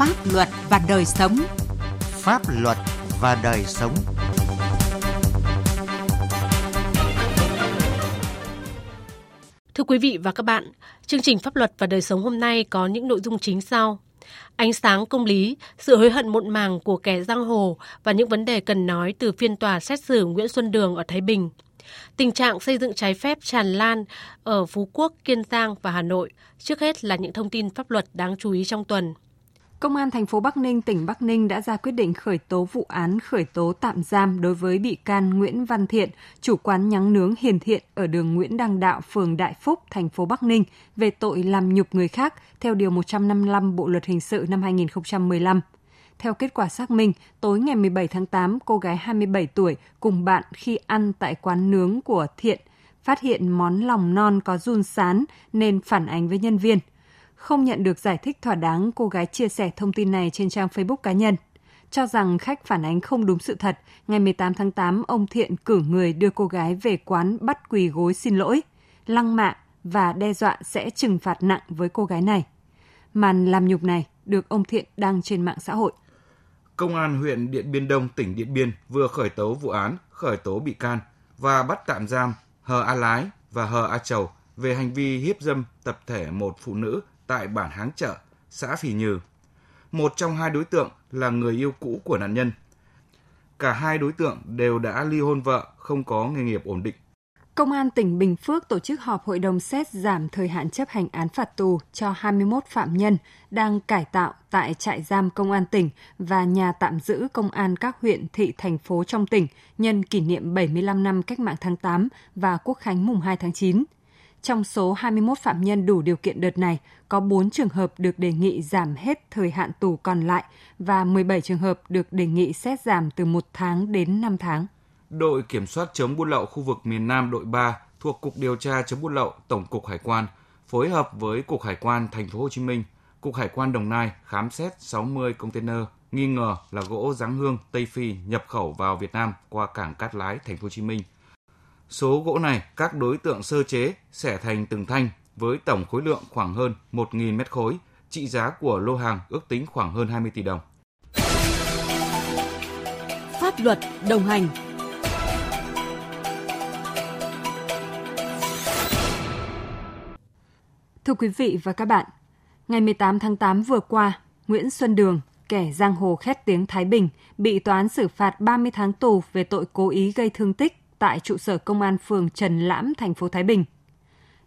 Pháp luật và đời sống. Pháp luật và đời sống. Thưa quý vị và các bạn, chương trình Pháp luật và đời sống hôm nay có những nội dung chính sau. Ánh sáng công lý, sự hối hận muộn màng của kẻ giang hồ và những vấn đề cần nói từ phiên tòa xét xử Nguyễn Xuân Đường ở Thái Bình. Tình trạng xây dựng trái phép tràn lan ở Phú Quốc, Kiên Giang và Hà Nội. Trước hết là những thông tin pháp luật đáng chú ý trong tuần. Công an thành phố Bắc Ninh, tỉnh Bắc Ninh đã ra quyết định khởi tố vụ án khởi tố tạm giam đối với bị can Nguyễn Văn Thiện, chủ quán nhắng nướng Hiền Thiện ở đường Nguyễn Đăng Đạo, phường Đại Phúc, thành phố Bắc Ninh về tội làm nhục người khác theo điều 155 Bộ luật hình sự năm 2015. Theo kết quả xác minh, tối ngày 17 tháng 8, cô gái 27 tuổi cùng bạn khi ăn tại quán nướng của Thiện phát hiện món lòng non có run sán nên phản ánh với nhân viên – không nhận được giải thích thỏa đáng, cô gái chia sẻ thông tin này trên trang Facebook cá nhân. Cho rằng khách phản ánh không đúng sự thật, ngày 18 tháng 8, ông Thiện cử người đưa cô gái về quán bắt quỳ gối xin lỗi, lăng mạ và đe dọa sẽ trừng phạt nặng với cô gái này. Màn làm nhục này được ông Thiện đăng trên mạng xã hội. Công an huyện Điện Biên Đông, tỉnh Điện Biên vừa khởi tố vụ án, khởi tố bị can và bắt tạm giam Hờ A Lái và Hờ A Chầu về hành vi hiếp dâm tập thể một phụ nữ tại bản Háng Chợ, xã Phì Nhừ. Một trong hai đối tượng là người yêu cũ của nạn nhân. Cả hai đối tượng đều đã ly hôn vợ, không có nghề nghiệp ổn định. Công an tỉnh Bình Phước tổ chức họp hội đồng xét giảm thời hạn chấp hành án phạt tù cho 21 phạm nhân đang cải tạo tại trại giam công an tỉnh và nhà tạm giữ công an các huyện, thị, thành phố trong tỉnh nhân kỷ niệm 75 năm cách mạng tháng 8 và quốc khánh mùng 2 tháng 9. Trong số 21 phạm nhân đủ điều kiện đợt này, có 4 trường hợp được đề nghị giảm hết thời hạn tù còn lại và 17 trường hợp được đề nghị xét giảm từ 1 tháng đến 5 tháng. Đội Kiểm soát chống buôn lậu khu vực miền Nam đội 3 thuộc Cục Điều tra chống buôn lậu Tổng cục Hải quan phối hợp với Cục Hải quan Thành phố Hồ Chí Minh, Cục Hải quan Đồng Nai khám xét 60 container nghi ngờ là gỗ giáng hương Tây Phi nhập khẩu vào Việt Nam qua cảng Cát Lái Thành phố Hồ Chí Minh – Số gỗ này các đối tượng sơ chế xẻ thành từng thanh với tổng khối lượng khoảng hơn 1.000 mét khối, trị giá của lô hàng ước tính khoảng hơn 20 tỷ đồng. Pháp luật đồng hành Thưa quý vị và các bạn, ngày 18 tháng 8 vừa qua, Nguyễn Xuân Đường, kẻ giang hồ khét tiếng Thái Bình, bị toán xử phạt 30 tháng tù về tội cố ý gây thương tích tại trụ sở công an phường Trần Lãm, thành phố Thái Bình.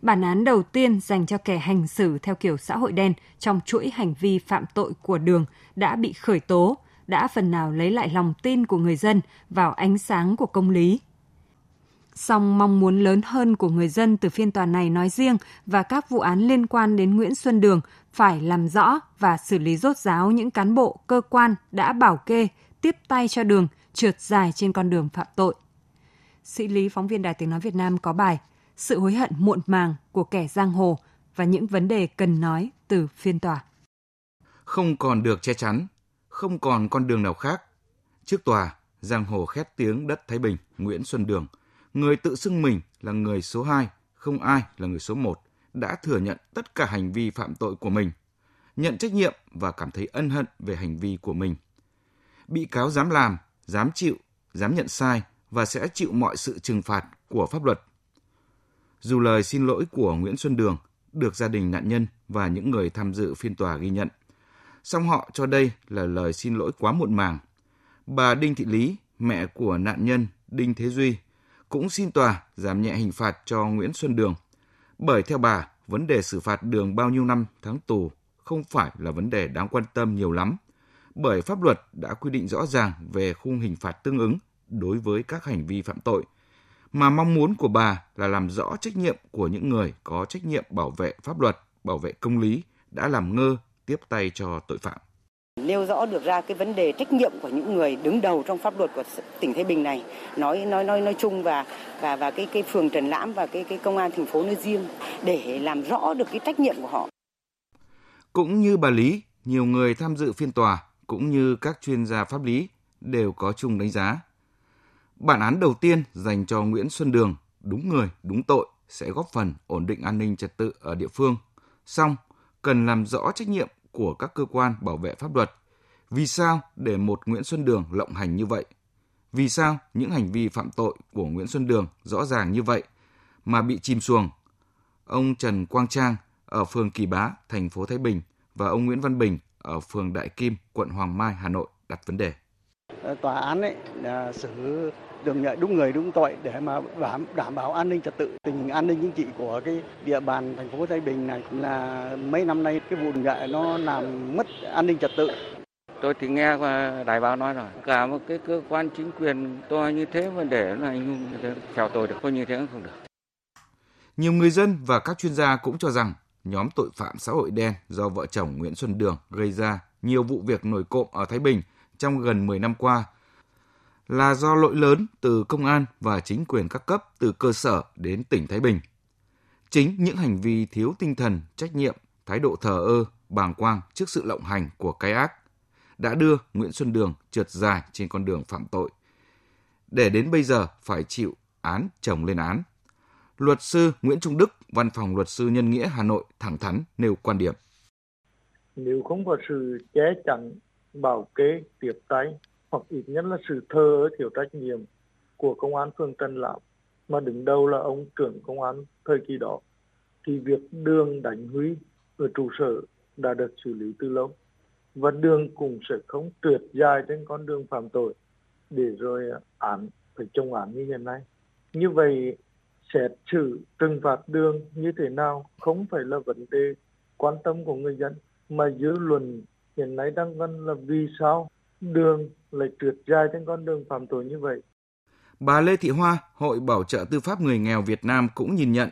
Bản án đầu tiên dành cho kẻ hành xử theo kiểu xã hội đen trong chuỗi hành vi phạm tội của Đường đã bị khởi tố, đã phần nào lấy lại lòng tin của người dân vào ánh sáng của công lý. Song mong muốn lớn hơn của người dân từ phiên tòa này nói riêng và các vụ án liên quan đến Nguyễn Xuân Đường phải làm rõ và xử lý rốt ráo những cán bộ, cơ quan đã bảo kê, tiếp tay cho Đường trượt dài trên con đường phạm tội sĩ lý phóng viên Đài Tiếng Nói Việt Nam có bài Sự hối hận muộn màng của kẻ giang hồ và những vấn đề cần nói từ phiên tòa. Không còn được che chắn, không còn con đường nào khác. Trước tòa, giang hồ khét tiếng đất Thái Bình, Nguyễn Xuân Đường, người tự xưng mình là người số 2, không ai là người số 1, đã thừa nhận tất cả hành vi phạm tội của mình, nhận trách nhiệm và cảm thấy ân hận về hành vi của mình. Bị cáo dám làm, dám chịu, dám nhận sai và sẽ chịu mọi sự trừng phạt của pháp luật. Dù lời xin lỗi của Nguyễn Xuân Đường được gia đình nạn nhân và những người tham dự phiên tòa ghi nhận, song họ cho đây là lời xin lỗi quá muộn màng. Bà Đinh Thị Lý, mẹ của nạn nhân Đinh Thế Duy, cũng xin tòa giảm nhẹ hình phạt cho Nguyễn Xuân Đường. Bởi theo bà, vấn đề xử phạt Đường bao nhiêu năm tháng tù không phải là vấn đề đáng quan tâm nhiều lắm, bởi pháp luật đã quy định rõ ràng về khung hình phạt tương ứng đối với các hành vi phạm tội, mà mong muốn của bà là làm rõ trách nhiệm của những người có trách nhiệm bảo vệ pháp luật, bảo vệ công lý đã làm ngơ tiếp tay cho tội phạm nêu rõ được ra cái vấn đề trách nhiệm của những người đứng đầu trong pháp luật của tỉnh Thái Bình này nói nói nói nói chung và và và cái cái phường Trần Lãm và cái cái công an thành phố nói riêng để làm rõ được cái trách nhiệm của họ. Cũng như bà Lý, nhiều người tham dự phiên tòa cũng như các chuyên gia pháp lý đều có chung đánh giá Bản án đầu tiên dành cho Nguyễn Xuân Đường, đúng người, đúng tội, sẽ góp phần ổn định an ninh trật tự ở địa phương. Song, cần làm rõ trách nhiệm của các cơ quan bảo vệ pháp luật. Vì sao để một Nguyễn Xuân Đường lộng hành như vậy? Vì sao những hành vi phạm tội của Nguyễn Xuân Đường rõ ràng như vậy mà bị chìm xuồng? Ông Trần Quang Trang ở phường Kỳ Bá, thành phố Thái Bình và ông Nguyễn Văn Bình ở phường Đại Kim, quận Hoàng Mai, Hà Nội đặt vấn đề. Tòa án ấy là xử đường nhuệ đúng người đúng tội để mà đảm đảm bảo an ninh trật tự. Tình hình an ninh chính trị của cái địa bàn thành phố Thái Bình này là mấy năm nay cái vụ nhuệ nó làm mất an ninh trật tự. Tôi thì nghe đài báo nói rồi cả một cái cơ quan chính quyền to như thế mà để nó hành hung theo tôi được có như thế không được. Nhiều người dân và các chuyên gia cũng cho rằng nhóm tội phạm xã hội đen do vợ chồng Nguyễn Xuân Đường gây ra nhiều vụ việc nổi cộm ở Thái Bình trong gần 10 năm qua là do lỗi lớn từ công an và chính quyền các cấp từ cơ sở đến tỉnh Thái Bình. Chính những hành vi thiếu tinh thần, trách nhiệm, thái độ thờ ơ, bàng quang trước sự lộng hành của cái ác đã đưa Nguyễn Xuân Đường trượt dài trên con đường phạm tội. Để đến bây giờ phải chịu án chồng lên án. Luật sư Nguyễn Trung Đức, Văn phòng Luật sư Nhân nghĩa Hà Nội thẳng thắn nêu quan điểm. Nếu không có sự che chắn, bảo kê, tiếp tay hoặc ít nhất là sự thơ thiếu trách nhiệm của công an phường Tân Lão. Mà đứng đầu là ông trưởng công an thời kỳ đó. Thì việc đường đánh Huy ở trụ sở đã được xử lý từ lâu. Và đường cũng sẽ không trượt dài trên con đường phạm tội để rồi án, phải trông án như hiện nay. Như vậy, xét xử trừng phạt đường như thế nào không phải là vấn đề quan tâm của người dân, mà dư luận hiện nay đang vấn là vì sao đường lại trượt dài trên con đường phạm tội như vậy. Bà Lê Thị Hoa, Hội Bảo trợ Tư pháp Người nghèo Việt Nam cũng nhìn nhận,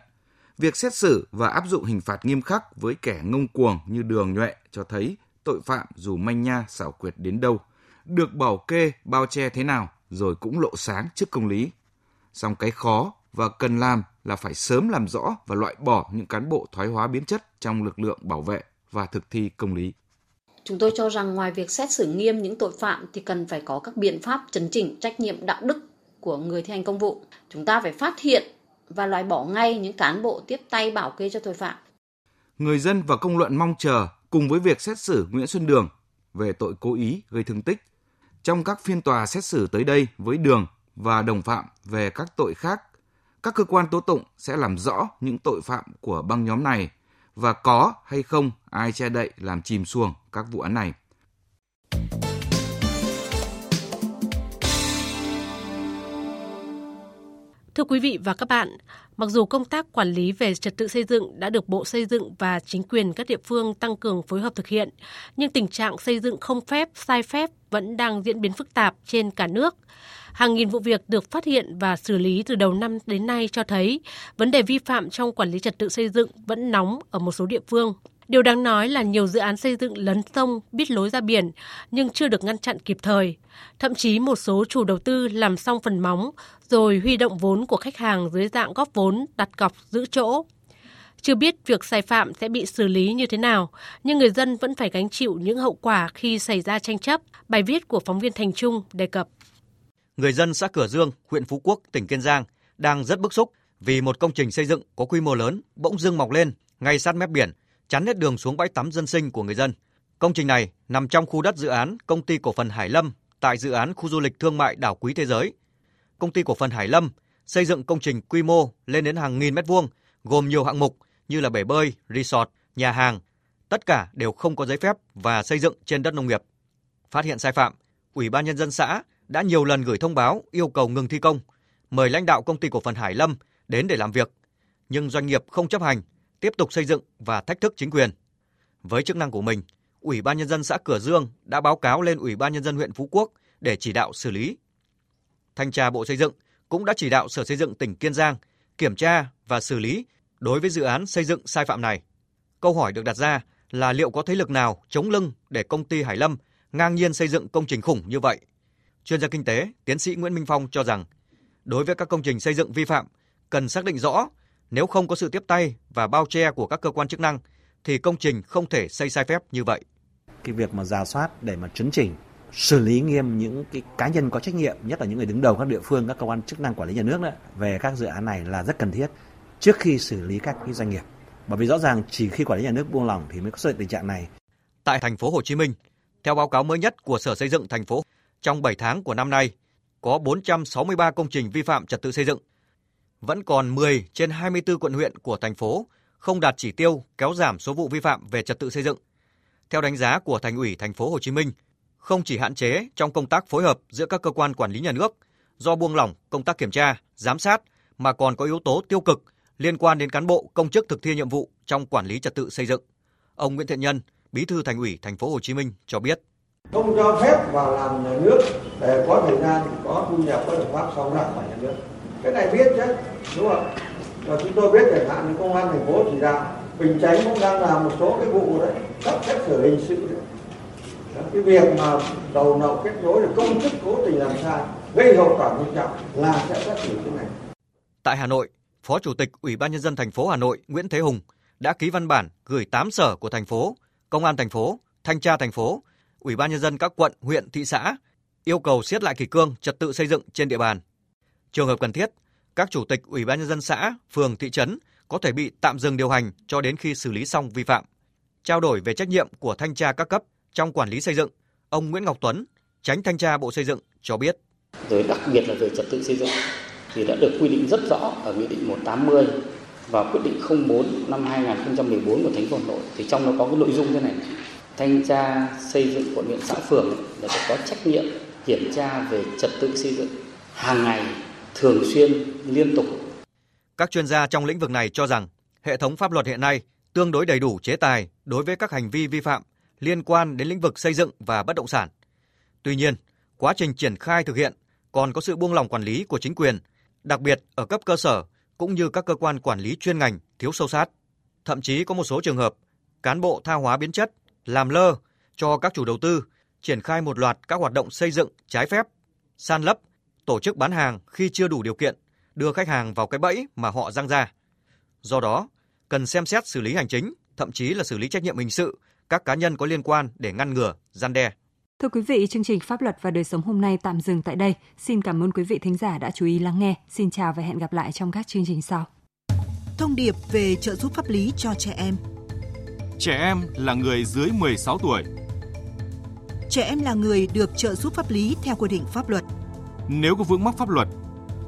việc xét xử và áp dụng hình phạt nghiêm khắc với kẻ ngông cuồng như đường nhuệ cho thấy tội phạm dù manh nha xảo quyệt đến đâu, được bảo kê bao che thế nào rồi cũng lộ sáng trước công lý. Song cái khó và cần làm là phải sớm làm rõ và loại bỏ những cán bộ thoái hóa biến chất trong lực lượng bảo vệ và thực thi công lý. Chúng tôi cho rằng ngoài việc xét xử nghiêm những tội phạm thì cần phải có các biện pháp chấn chỉnh trách nhiệm đạo đức của người thi hành công vụ. Chúng ta phải phát hiện và loại bỏ ngay những cán bộ tiếp tay bảo kê cho tội phạm. Người dân và công luận mong chờ cùng với việc xét xử Nguyễn Xuân Đường về tội cố ý gây thương tích. Trong các phiên tòa xét xử tới đây với Đường và đồng phạm về các tội khác, các cơ quan tố tụng sẽ làm rõ những tội phạm của băng nhóm này và có hay không ai che đậy làm chìm xuồng các vụ án này. Thưa quý vị và các bạn, mặc dù công tác quản lý về trật tự xây dựng đã được Bộ Xây dựng và chính quyền các địa phương tăng cường phối hợp thực hiện, nhưng tình trạng xây dựng không phép, sai phép vẫn đang diễn biến phức tạp trên cả nước. Hàng nghìn vụ việc được phát hiện và xử lý từ đầu năm đến nay cho thấy vấn đề vi phạm trong quản lý trật tự xây dựng vẫn nóng ở một số địa phương. Điều đáng nói là nhiều dự án xây dựng lấn sông, biết lối ra biển nhưng chưa được ngăn chặn kịp thời. Thậm chí một số chủ đầu tư làm xong phần móng rồi huy động vốn của khách hàng dưới dạng góp vốn, đặt cọc giữ chỗ. Chưa biết việc sai phạm sẽ bị xử lý như thế nào, nhưng người dân vẫn phải gánh chịu những hậu quả khi xảy ra tranh chấp. Bài viết của phóng viên Thành Trung đề cập người dân xã Cửa Dương, huyện Phú Quốc, tỉnh Kiên Giang đang rất bức xúc vì một công trình xây dựng có quy mô lớn bỗng dưng mọc lên ngay sát mép biển, chắn hết đường xuống bãi tắm dân sinh của người dân. Công trình này nằm trong khu đất dự án công ty cổ phần Hải Lâm tại dự án khu du lịch thương mại đảo Quý Thế Giới. Công ty cổ phần Hải Lâm xây dựng công trình quy mô lên đến hàng nghìn mét vuông, gồm nhiều hạng mục như là bể bơi, resort, nhà hàng, tất cả đều không có giấy phép và xây dựng trên đất nông nghiệp. Phát hiện sai phạm, Ủy ban nhân dân xã đã nhiều lần gửi thông báo yêu cầu ngừng thi công, mời lãnh đạo công ty cổ phần Hải Lâm đến để làm việc, nhưng doanh nghiệp không chấp hành, tiếp tục xây dựng và thách thức chính quyền. Với chức năng của mình, Ủy ban nhân dân xã Cửa Dương đã báo cáo lên Ủy ban nhân dân huyện Phú Quốc để chỉ đạo xử lý. Thanh tra Bộ Xây dựng cũng đã chỉ đạo Sở Xây dựng tỉnh Kiên Giang kiểm tra và xử lý đối với dự án xây dựng sai phạm này. Câu hỏi được đặt ra là liệu có thế lực nào chống lưng để công ty Hải Lâm ngang nhiên xây dựng công trình khủng như vậy Chuyên gia kinh tế, tiến sĩ Nguyễn Minh Phong cho rằng, đối với các công trình xây dựng vi phạm, cần xác định rõ nếu không có sự tiếp tay và bao che của các cơ quan chức năng thì công trình không thể xây sai phép như vậy. Cái việc mà giả soát để mà chấn chỉnh, xử lý nghiêm những cái cá nhân có trách nhiệm, nhất là những người đứng đầu các địa phương, các cơ quan chức năng quản lý nhà nước đó, về các dự án này là rất cần thiết trước khi xử lý các cái doanh nghiệp. Bởi vì rõ ràng chỉ khi quản lý nhà nước buông lỏng thì mới có sự tình trạng này. Tại thành phố Hồ Chí Minh, theo báo cáo mới nhất của Sở Xây dựng thành phố, trong 7 tháng của năm nay có 463 công trình vi phạm trật tự xây dựng. Vẫn còn 10 trên 24 quận huyện của thành phố không đạt chỉ tiêu kéo giảm số vụ vi phạm về trật tự xây dựng. Theo đánh giá của Thành ủy thành phố Hồ Chí Minh, không chỉ hạn chế trong công tác phối hợp giữa các cơ quan quản lý nhà nước do buông lỏng công tác kiểm tra, giám sát mà còn có yếu tố tiêu cực liên quan đến cán bộ công chức thực thi nhiệm vụ trong quản lý trật tự xây dựng. Ông Nguyễn Thiện Nhân, Bí thư Thành ủy thành phố Hồ Chí Minh cho biết: Không cho phép vào làm nhà nước để có thời gian có thu nhập có được pháp sau ra khỏi nhà nước. Cái này biết chứ, đúng không? Và chúng tôi biết chẳng hạn công an thành phố chỉ đạo Bình Chánh cũng đang làm một số cái vụ đấy, cấp xét xử hình sự đấy. Đó, cái việc mà đầu nậu kết nối là công chức cố tình làm sai gây hậu quả nghiêm trọng là sẽ xét xử cái này. Tại Hà Nội, Phó Chủ tịch Ủy ban nhân dân thành phố Hà Nội Nguyễn Thế Hùng đã ký văn bản gửi 8 sở của thành phố, Công an thành phố, Thanh tra thành phố, Ủy ban nhân dân các quận, huyện, thị xã yêu cầu siết lại kỷ cương trật tự xây dựng trên địa bàn. Trường hợp cần thiết, các chủ tịch Ủy ban nhân dân xã, phường, thị trấn có thể bị tạm dừng điều hành cho đến khi xử lý xong vi phạm. Trao đổi về trách nhiệm của thanh tra các cấp trong quản lý xây dựng, ông Nguyễn Ngọc Tuấn, tránh thanh tra Bộ Xây dựng cho biết. Rồi đặc biệt là về trật tự xây dựng thì đã được quy định rất rõ ở Nghị định 180 và quyết định 04 năm 2014 của thành phố Hà Nội thì trong nó có cái nội dung thế này thanh tra xây dựng quận huyện xã phường là phải có trách nhiệm kiểm tra về trật tự xây dựng hàng ngày thường xuyên liên tục các chuyên gia trong lĩnh vực này cho rằng hệ thống pháp luật hiện nay tương đối đầy đủ chế tài đối với các hành vi vi phạm liên quan đến lĩnh vực xây dựng và bất động sản. Tuy nhiên, quá trình triển khai thực hiện còn có sự buông lỏng quản lý của chính quyền, đặc biệt ở cấp cơ sở cũng như các cơ quan quản lý chuyên ngành thiếu sâu sát. Thậm chí có một số trường hợp cán bộ tha hóa biến chất, làm lơ cho các chủ đầu tư triển khai một loạt các hoạt động xây dựng trái phép, san lấp, tổ chức bán hàng khi chưa đủ điều kiện, đưa khách hàng vào cái bẫy mà họ răng ra. Do đó, cần xem xét xử lý hành chính, thậm chí là xử lý trách nhiệm hình sự các cá nhân có liên quan để ngăn ngừa, gian đe. Thưa quý vị, chương trình Pháp luật và đời sống hôm nay tạm dừng tại đây. Xin cảm ơn quý vị thính giả đã chú ý lắng nghe. Xin chào và hẹn gặp lại trong các chương trình sau. Thông điệp về trợ giúp pháp lý cho trẻ em. Trẻ em là người dưới 16 tuổi. Trẻ em là người được trợ giúp pháp lý theo quy định pháp luật. Nếu có vướng mắc pháp luật,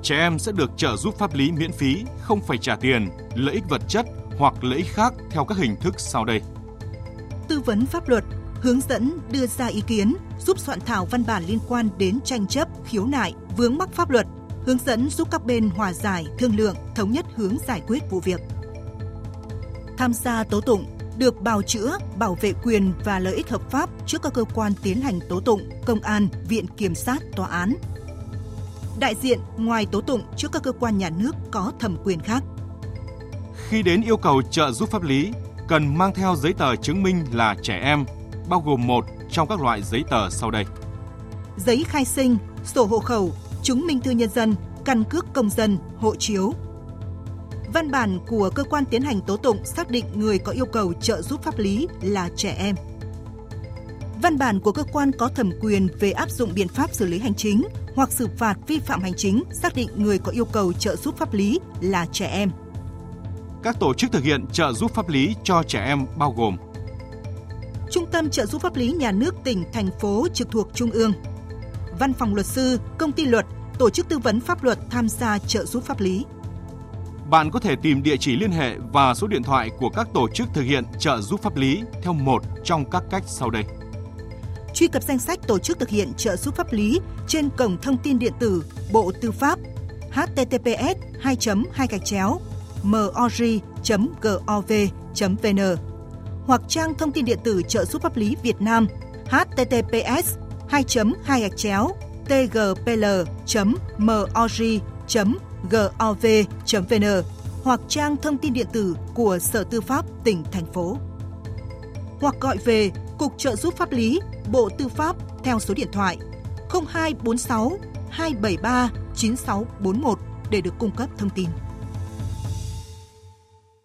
trẻ em sẽ được trợ giúp pháp lý miễn phí, không phải trả tiền, lợi ích vật chất hoặc lợi ích khác theo các hình thức sau đây. Tư vấn pháp luật, hướng dẫn đưa ra ý kiến, giúp soạn thảo văn bản liên quan đến tranh chấp, khiếu nại, vướng mắc pháp luật, hướng dẫn giúp các bên hòa giải, thương lượng, thống nhất hướng giải quyết vụ việc. Tham gia tố tụng được bào chữa, bảo vệ quyền và lợi ích hợp pháp trước các cơ quan tiến hành tố tụng, công an, viện kiểm sát, tòa án. Đại diện ngoài tố tụng trước các cơ quan nhà nước có thẩm quyền khác. Khi đến yêu cầu trợ giúp pháp lý, cần mang theo giấy tờ chứng minh là trẻ em, bao gồm một trong các loại giấy tờ sau đây. Giấy khai sinh, sổ hộ khẩu, chứng minh thư nhân dân, căn cước công dân, hộ chiếu. Văn bản của cơ quan tiến hành tố tụng xác định người có yêu cầu trợ giúp pháp lý là trẻ em. Văn bản của cơ quan có thẩm quyền về áp dụng biện pháp xử lý hành chính hoặc xử phạt vi phạm hành chính xác định người có yêu cầu trợ giúp pháp lý là trẻ em. Các tổ chức thực hiện trợ giúp pháp lý cho trẻ em bao gồm Trung tâm trợ giúp pháp lý nhà nước tỉnh, thành phố trực thuộc Trung ương, Văn phòng luật sư, công ty luật, tổ chức tư vấn pháp luật tham gia trợ giúp pháp lý. Bạn có thể tìm địa chỉ liên hệ và số điện thoại của các tổ chức thực hiện trợ giúp pháp lý theo một trong các cách sau đây. Truy cập danh sách tổ chức thực hiện trợ giúp pháp lý trên cổng thông tin điện tử Bộ Tư pháp https 2 2 gạch chéo mori.gov.vn hoặc trang thông tin điện tử trợ giúp pháp lý Việt Nam https 2 2 gạch chéo tgpl.mori.gov.vn hoặc trang thông tin điện tử của Sở Tư pháp tỉnh, thành phố. Hoặc gọi về Cục Trợ giúp pháp lý, Bộ Tư pháp theo số điện thoại 0246 273 9641 để được cung cấp thông tin.